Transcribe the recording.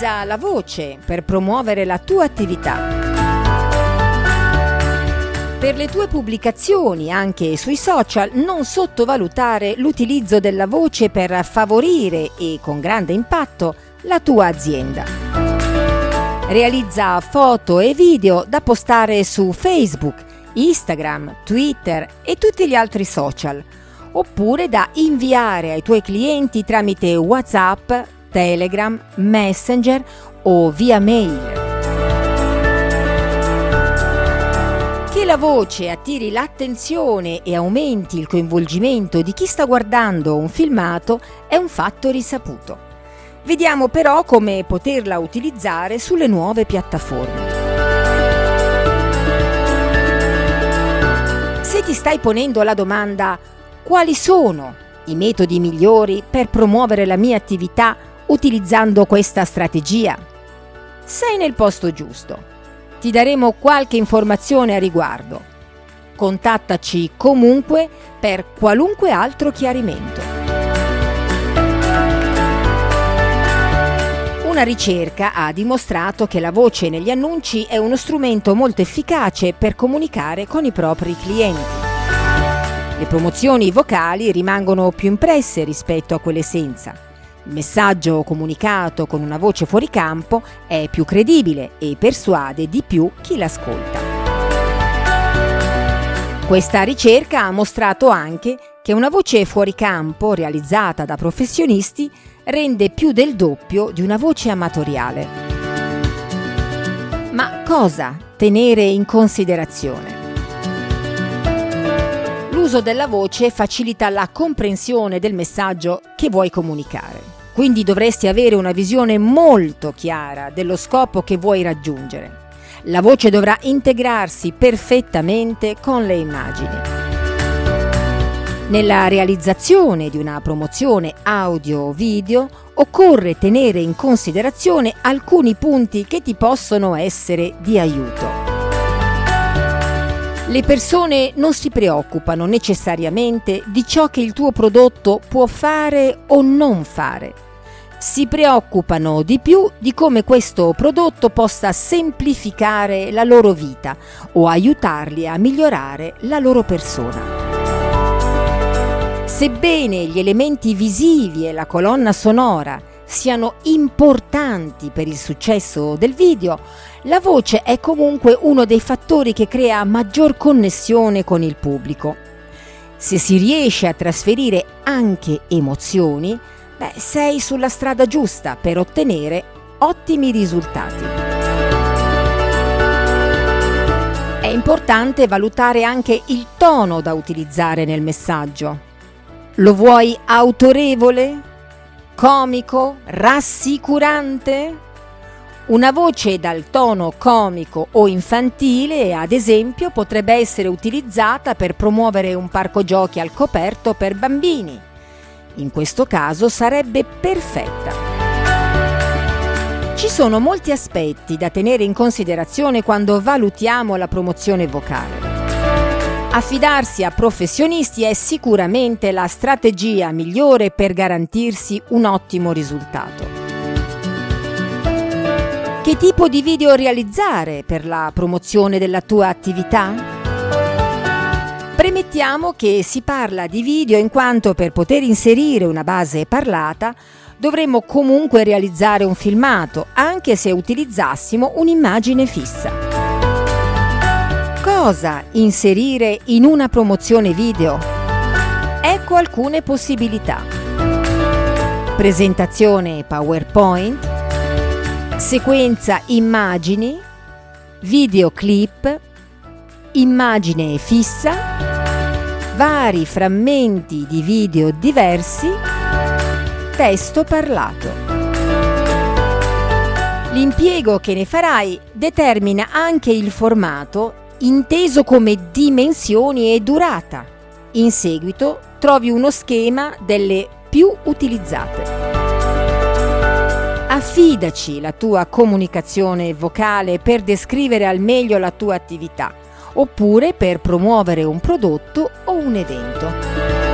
Utilizza la voce per promuovere la tua attività. Per le tue pubblicazioni, anche sui social, non sottovalutare l'utilizzo della voce per favorire e con grande impatto la tua azienda. Realizza foto e video da postare su Facebook, Instagram, Twitter e tutti gli altri social, oppure da inviare ai tuoi clienti tramite WhatsApp, Telegram, Messenger o via mail. Che la voce attiri l'attenzione e aumenti il coinvolgimento di chi sta guardando un filmato è un fatto risaputo. Vediamo però come poterla utilizzare sulle nuove piattaforme. Se ti stai ponendo la domanda quali sono i metodi migliori per promuovere la mia attività utilizzando questa strategia, sei nel posto giusto. Ti daremo qualche informazione a riguardo. Contattaci comunque per qualunque altro chiarimento. Una ricerca ha dimostrato che la voce negli annunci è uno strumento molto efficace per comunicare con i propri clienti. Le promozioni vocali rimangono più impresse rispetto a quelle senza. Il messaggio comunicato con una voce fuori campo è più credibile e persuade di più chi l'ascolta. Questa ricerca ha mostrato anche che una voce fuori campo realizzata da professionisti rende più del doppio di una voce amatoriale. Ma cosa tenere in considerazione? L'uso della voce facilita la comprensione del messaggio che vuoi comunicare. Quindi dovresti avere una visione molto chiara dello scopo che vuoi raggiungere. La voce dovrà integrarsi perfettamente con le immagini. Nella realizzazione di una promozione audio-video occorre tenere in considerazione alcuni punti che ti possono essere di aiuto. Le persone non si preoccupano necessariamente di ciò che il tuo prodotto può fare o non fare. Si preoccupano di più di come questo prodotto possa semplificare la loro vita o aiutarli a migliorare la loro persona. Sebbene gli elementi visivi e la colonna sonora siano importanti per il successo del video, la voce è comunque uno dei fattori che crea maggior connessione con il pubblico. Se si riesce a trasferire anche emozioni, beh, sei sulla strada giusta per ottenere ottimi risultati. È importante valutare anche il tono da utilizzare nel messaggio. Lo vuoi autorevole? Comico? Rassicurante? Una voce dal tono comico o infantile, ad esempio, potrebbe essere utilizzata per promuovere un parco giochi al coperto per bambini. In questo caso sarebbe perfetta. Ci sono molti aspetti da tenere in considerazione quando valutiamo la promozione vocale. Affidarsi a professionisti è sicuramente la strategia migliore per garantirsi un ottimo risultato. Che tipo di video realizzare per la promozione della tua attività? Premettiamo che si parla di video in quanto per poter inserire una base parlata dovremmo comunque realizzare un filmato, anche se utilizzassimo un'immagine fissa cosa inserire in una promozione video? Ecco alcune possibilità. Presentazione PowerPoint, sequenza immagini, videoclip, immagine fissa, vari frammenti di video diversi, testo parlato. L'impiego che ne farai determina anche il formato inteso come dimensioni e durata. In seguito trovi uno schema delle più utilizzate. Affidaci la tua comunicazione vocale per descrivere al meglio la tua attività oppure per promuovere un prodotto o un evento.